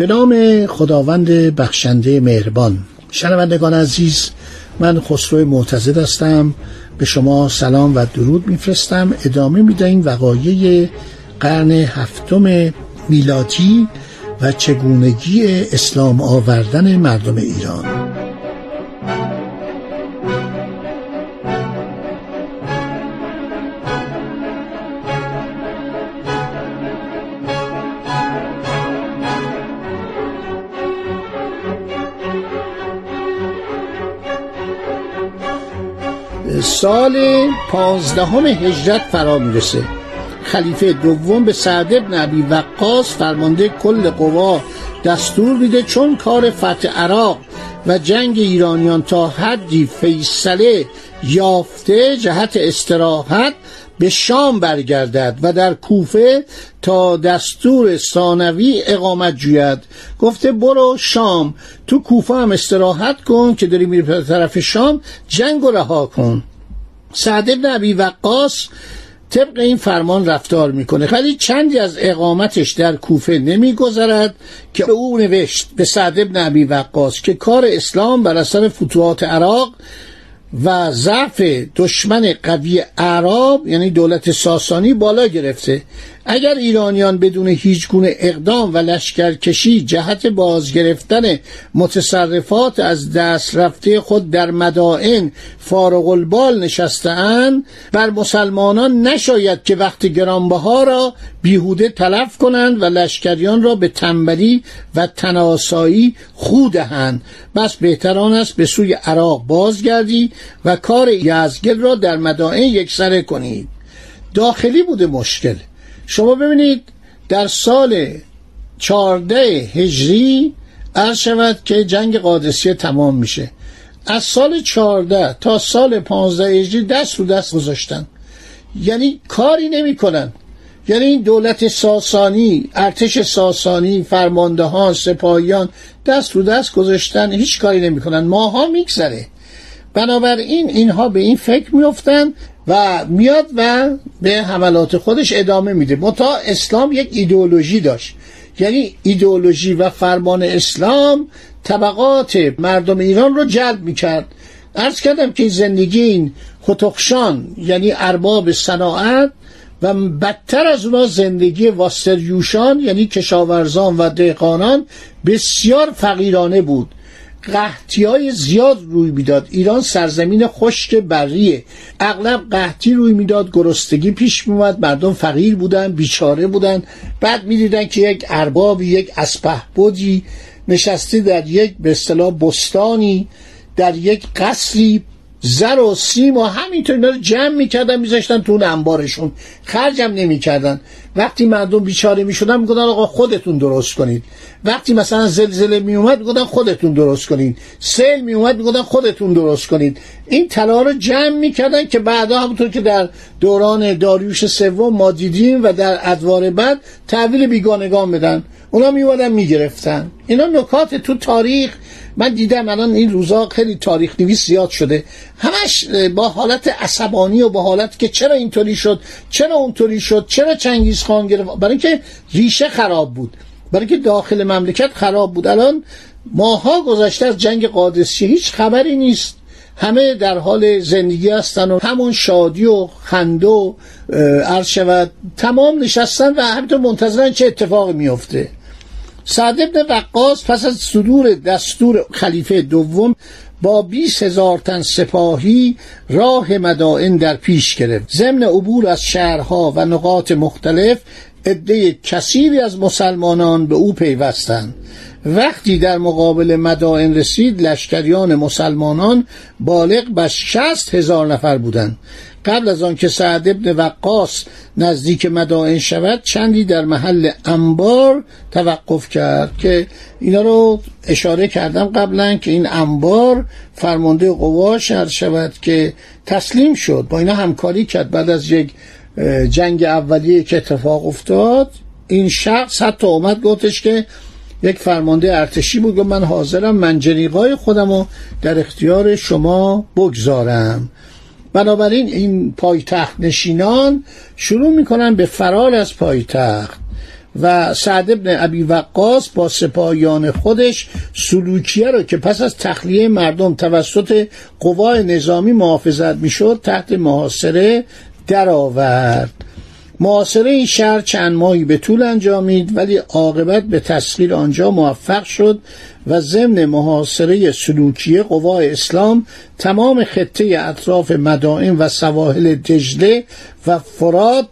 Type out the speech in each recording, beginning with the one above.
به نام خداوند بخشنده مهربان. شنوندگان عزیز من خسرو معتزد هستم. به شما سلام و درود میفرستم. ادامه می‌دهیم وقایع قرن هفتم میلادی و چگونگی اسلام آوردن مردم ایران. سال پانزدهم هجرت فرا می‌رسه. خلیفه دوم به سعد ابن ابی وقاص فرمانده کل قوا دستور میده چون کار فتح عراق و جنگ ایرانیان تا حدی فیصله یافته جهت استراحت به شام برگردد و در کوفه تا دستور ثانوی اقامت جوید. گفته برو شام تو کوفه هم استراحت کن که داری میری طرف شام جنگ رها کن. سعد ابن عبی وقاص طبق این فرمان رفتار می‌کنه. ولی چندی از اقامتش در کوفه نمیگذرد که به او نوشت به سعد ابن عبی وقاص که کار اسلام بر اثر فتوحات عراق و ضعف دشمن قوی عرب یعنی دولت ساسانی بالا گرفته. اگر ایرانیان بدون هیچ گونه اقدام و لشکرکشی جهت بازگرفتن متصرفات از دست رفته خود در مدائن فارغ البال نشستهاند بر مسلمانان نشاید که وقت گرانبها را بیهوده تلف کنند و لشکریان را به تنبلی و تناسایی خودهند بس بهتران است به سوی عراق بازگردی و کار یزگل را در مدائن یکسره کنید. داخلی بوده مشکل. شما ببینید در سال چارده هجری عرض شود که جنگ قادسیه تمام میشه. از سال چارده تا سال پانزده هجری دست رو دست گذاشتن. یعنی کاری نمی‌کنن. یعنی این دولت ساسانی ارتش ساسانی فرماندهان سپاهیان دست رو دست گذاشتن هیچ کاری نمی‌کنن. ماها میگذره. بنابراین اینها به این فکر میفتن و میاد و به حملات خودش ادامه میده. متا اسلام یک ایدئولوژی داشت. یعنی ایدئولوژی و فرمان اسلام طبقات مردم ایران رو جلب می‌کرد. ارز کردم که زندگی این خطخشان یعنی ارباب صناعت و بدتر از اونا زندگی واستریوشان یعنی کشاورزان و دهقانان بسیار فقیرانه بود. قحطی های زیاد روی می‌داد. ایران سرزمین خشک بریه. اغلب قحطی روی می‌داد. گرستگی پیش میومد مردم فقیر بودن بیچاره بودن. بعد می‌دیدن که یک اربابی یک اسپهبدی نشسته در یک به اصطلاح بستانی در یک قصری زر و سیم و همینطور اینا رو جمع می‌کردن میذاشتن تو اون انبارشون. خرجم نمی‌کردن. وقتی مردم بیچاره می‌شدن می‌گفتن آقا خودتون درست کنید. وقتی مثلا زلزله میومد می‌گفتن خودتون درست کنید. سیل میومد می‌گفتن خودتون درست کنید. این طلا رو جمع می‌کردن که بعدا همونطور که در دوران داریوش سوم ما دیدیم و در ادوار بعد تحویل بیگانگان بدن. اونا میومدن می‌گرفتن. اینا نکات تو تاریخ. من دیدم الان این روزا خیلی تاریخ نویس زیاد شده. همش با حالت عصبانی و با حالت که چرا اینطوری شد چرا اونطوری شد چرا چنگیز خان گرفت؟ برای اینکه ریشه خراب بود. برای اینکه داخل مملکت خراب بود. الان ماها گذشته از جنگ قادسیه هیچ خبری نیست. همه در حال زندگی هستن و همون شادی و خنده و شود. تمام نشستن و همینطور منتظرن چه اتفاقی میفته سعد ابن وقاص پس از صدور دستور خلیفه دوم با 20 هزار تن سپاهی راه مدائن در پیش گرفت. ضمن عبور از شهرها و نقاط مختلف عده کثیری از مسلمانان به او پیوستند. وقتی در مقابل مدائن رسید لشکریان مسلمانان بالغ به شست هزار نفر بودند. قبل از آن که سعد ابن وقاص نزدیک مدائن شود چندی در محل انبار توقف کرد که اینا رو اشاره کردم قبلا که این انبار فرمانده قوا شهر شود که تسلیم شد. با اینا همکاری کرد. بعد از یک جنگ اولیه که اتفاق افتاد این شخص حتی اومد گفتش که یک فرمانده ارتشی بود. و من حاضرم منجنیقای خودم رو در اختیار شما بگذارم. بنابراین این پایتخت نشینان شروع می‌کنن به فرار از پایتخت و سعد ابن ابی وقاص با سپاهیان خودش سلوکیه رو که پس از تخلیه مردم توسط قوای نظامی محافظت می‌شد تحت محاصره درآورد. معاصره این شهر چند ماهی به طول انجامید ولی عاقبت به تسخیر آنجا موفق شد و ضمن محاصره سلوکیه قوای اسلام تمام خطه اطراف مدائن و سواحل دجله و فراد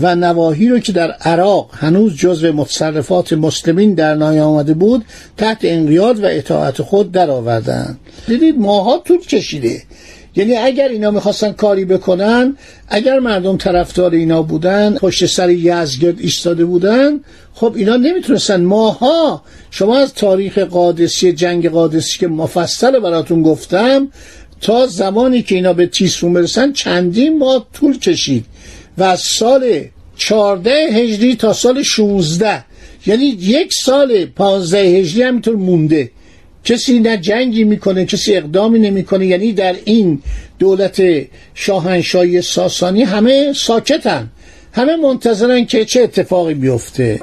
و نواحی رو که در عراق هنوز جزو متصرفات مسلمین در نیامده بود تحت انقیاد و اطاعت خود درآوردند. دیدید ماها طول کشیده. یعنی اگر اینا می‌خواستن کاری بکنن اگر مردم طرفدار اینا بودن پشت سر یزگرد ایستاده بودن خب اینا نمی‌تونستن. ماها شما از تاریخ قادسی جنگ قادسی که مفصل براتون گفتم تا زمانی که اینا به تیسفون برسن چندین ماه طول کشید و از سال 14 هجری تا سال 16 یعنی یک سال 15 هجری همینطور مونده. کسی نه جنگی می‌کنه کسی اقدامی نمی‌کنه. یعنی در این دولت شاهنشاهی ساسانی همه ساکتن همه منتظرن که چه اتفاقی بیفته.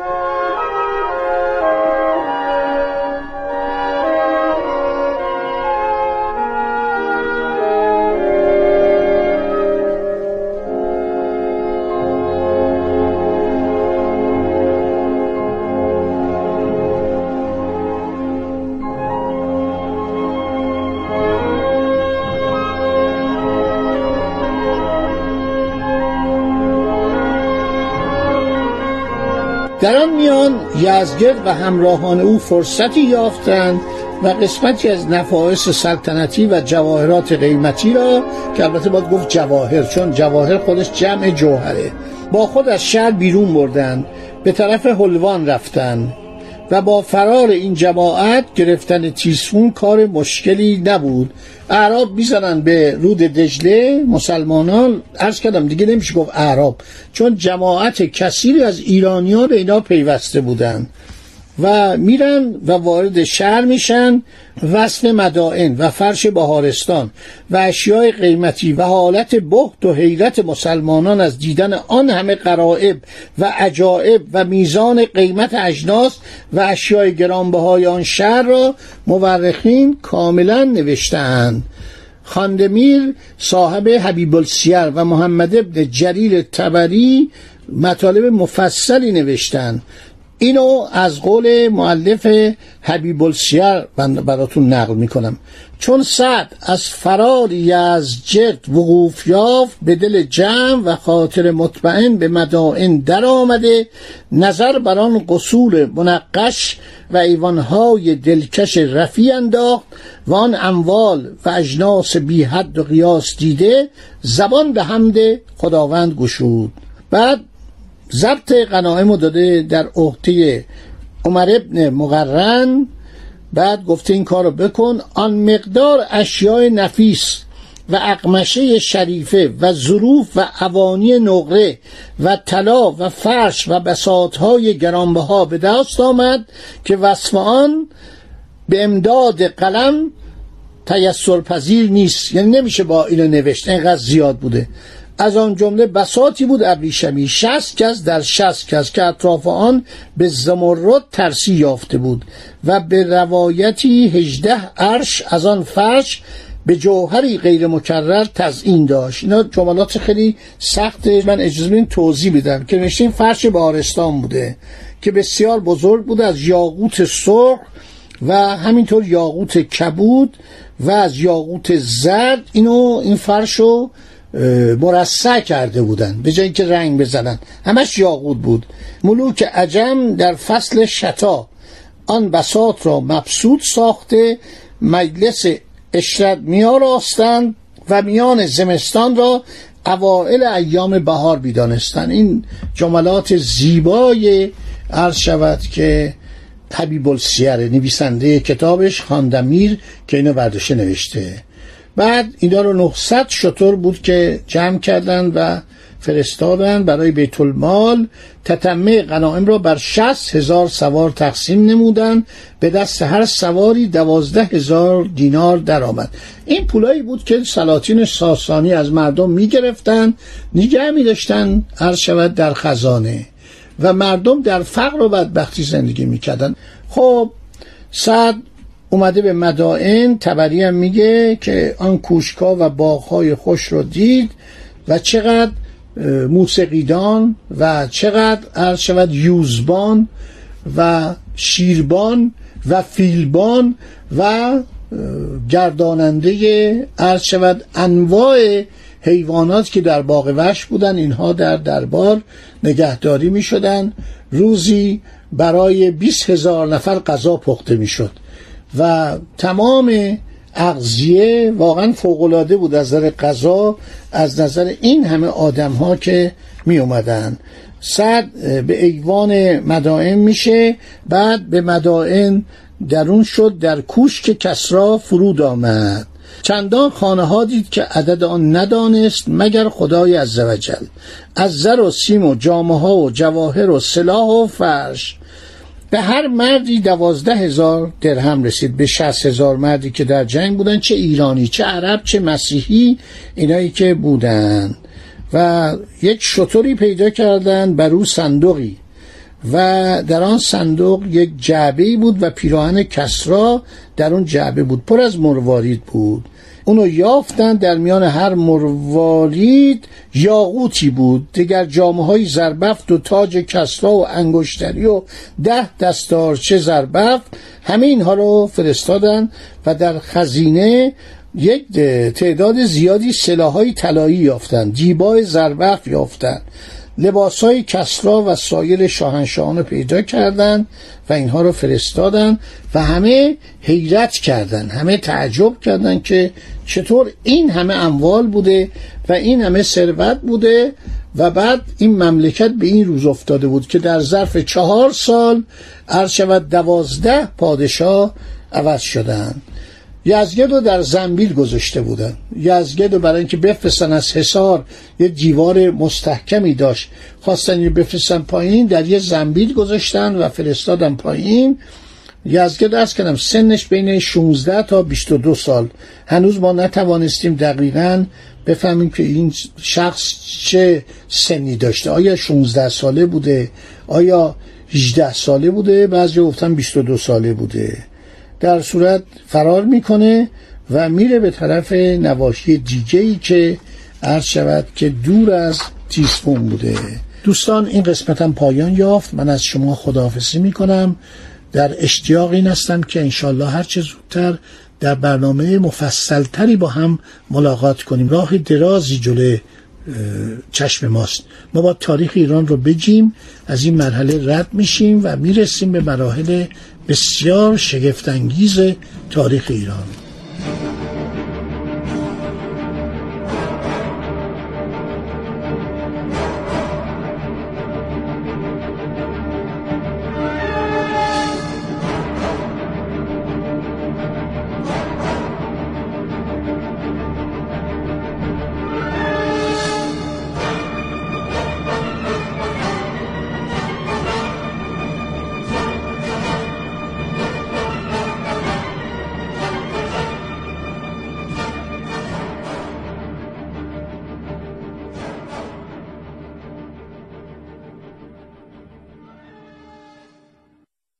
در آن میان یزگرد و همراهان او فرصتی یافتند و قسمتی از نفایس سلطنتی و جواهرات قیمتی را که البته باید گفت جواهر چون جواهر خودش جمع جوهره. با خود از شهر بیرون بردند به طرف حلوان رفتند. و با فرار این جماعت گرفتن تیسفون کار مشکلی نبود. اعراب می‌زنن به رود دجله. مسلمانان عرض کردم دیگه نمیشه گفت اعراب چون جماعت کثیری از ایرانیان به اینا پیوسته بودند و میرن و وارد شهر میشن وصف مدائن و فرش بهارستان و اشیاء قیمتی و حالت بخت و حیرت مسلمانان از دیدن آن همه قرائب و عجائب و میزان قیمت اجناس و اشیاء گرانبهای آن شهر را مورخین کاملا نوشتهاند. خاندمیر صاحب حبیب السیر و محمد ابن جلیل تبری مطالب مفصلی نوشتند. اینو از قول معلف حبیب السیر براتون نقل می‌کنم. چون سعد از فرار یزجرد وقوف یافت به دل جمع و خاطر مطمئن به مدائن در آمده نظر بر آن قصور منقش و ایوانهای دلکش رفی انداخت و آن اموال و اجناس بی حد و قیاس دیده زبان به حمد خداوند گشود. بعد ضبط غنائم داده در عهده عمر ابن مقرن. بعد گفته این کار رو بکن. آن مقدار اشیاء نفیس و اقمشه شریفه و ظروف و اوانی نقره و طلا و فرش و بساطهای گرانبها به دست آمد که وصف آن به امداد قلم تیسر پذیر نیست. یعنی نمیشه با اینو نوشت. اینقدر زیاد بوده. از آن جمله بساتی بود ابریشمی شست کس در شست کس که اطراف آن به زمرد ترسی یافته بود و به روایتی هجده عرش از آن فرش به جوهری غیر مکرر تزئین داشت. اینا جملات خیلی سخت من اجازه بدین توضیح بدم که این فرش بارستان بوده که بسیار بزرگ بود از یاقوت سرخ و همینطور یاقوت کبود و از یاقوت زرد. اینو این فرش رو مرصع کرده بودن. به جایی که رنگ بزنن. همش یاقود بود. ملوک عجم در فصل شتا آن بساط را مبسوط ساخته مجلس اشرت میار آستند و میان زمستان را اوائل ایام بهار بیدانستن این جملات زیبای عرض شود که حبیب السیر نویسنده کتابش خاندمیر که اینو برداشته نوشته. بعد اینا رو 900 شطور بود که جمع کردن و فرستادن برای بیت المال تتمه غنائم را بر 60 هزار سوار تقسیم نمودن. به دست هر سواری دوازده هزار دینار درآمد. این پولایی بود که سلاطین ساسانی از مردم می‌گرفتن نگه می داشتن هر شود در خزانه. و مردم در فقر و بدبختی زندگی می‌کردن. خب سعد اومده به مدائن تبری هم میگه که آن کوشکا و باغهای خوش رو دید و چقدر موسیقیدان و چقدر عرض شود یوزبان و شیربان و فیلبان و گرداننده عرض شود انواع حیوانات که در باغ وحش بودن اینها در دربار نگهداری می شدن روزی برای 20 هزار نفر غذا پخته می شد و تمام اغذیه واقعا فوقالعاده بود از نظر غذا از نظر این همه آدم ها که می اومدن صد به ایوان مدائن میشه بعد به مدائن درون شد در کوش که کسرا فرود آمد. چندان خانه ها دید که عدد آن ندانست مگر خدای عزوجل. از زر و سیم و جامه ها و جواهر و سلاح و فرش به هر مردی دوازده هزار درهم رسید به شست هزار مردی که در جنگ بودن چه ایرانی چه عرب چه مسیحی اینایی که بودن. و یک شطوری پیدا کردن بر او صندوقی. و در آن صندوق یک جعبه بود و پیراهن کسرا در اون جعبه بود. پر از مروارید بود. اونو یافتن در میان هر مروارید یاقوتی بود. دیگر جامعه های زربفت و تاج کسرا و انگشتری و ده دستارچه زربفت همه اینها رو فرستادن و در خزینه یک تعداد زیادی سلاحهای طلایی یافتن دیبای زربفت یافتن. لباس های کسرا و سایر شاهنشاهان رو پیدا کردند و اینها رو فرستادن و همه حیرت کردن همه تعجب کردن که چطور این همه اموال بوده و این همه ثروت بوده و بعد این مملکت به این روز افتاده بود که در ظرف چهار سال عرض شود دوازده پادشاه عوض شدند. یزگرد رو در زنبیل گذاشته بودن. یزگرد رو برای اینکه بفرستن از حصار یه دیوار مستحکمی داشت. خواستن یه بفرستن پایین در یه زنبیل گذاشتن و فرستادن پایین. یزگرد از کردم سنش بین 16 تا 22 سال. هنوز ما نتوانستیم دقیقا بفهمیم که این شخص چه سنی داشته. آیا 16 ساله بوده؟ آیا 18 ساله بوده؟ بعضی گفتن 22 ساله بوده. در صورت فرار می‌کنه و میره به طرف نواشی دیگه ای که عرض شود که دور از تیسفون بوده. دوستان این قسمتم پایان یافت. من از شما خداحافظی می‌کنم. در اشتیاق این هستم که انشالله هر چه زودتر در برنامه مفصلتری با هم ملاقات کنیم. راه درازی جلوی چشم ماست. ما با تاریخ ایران رو بجیم از این مرحله رد میشیم و می‌رسیم به مراحل بسیار شگفتانگیز تاریخ ایران.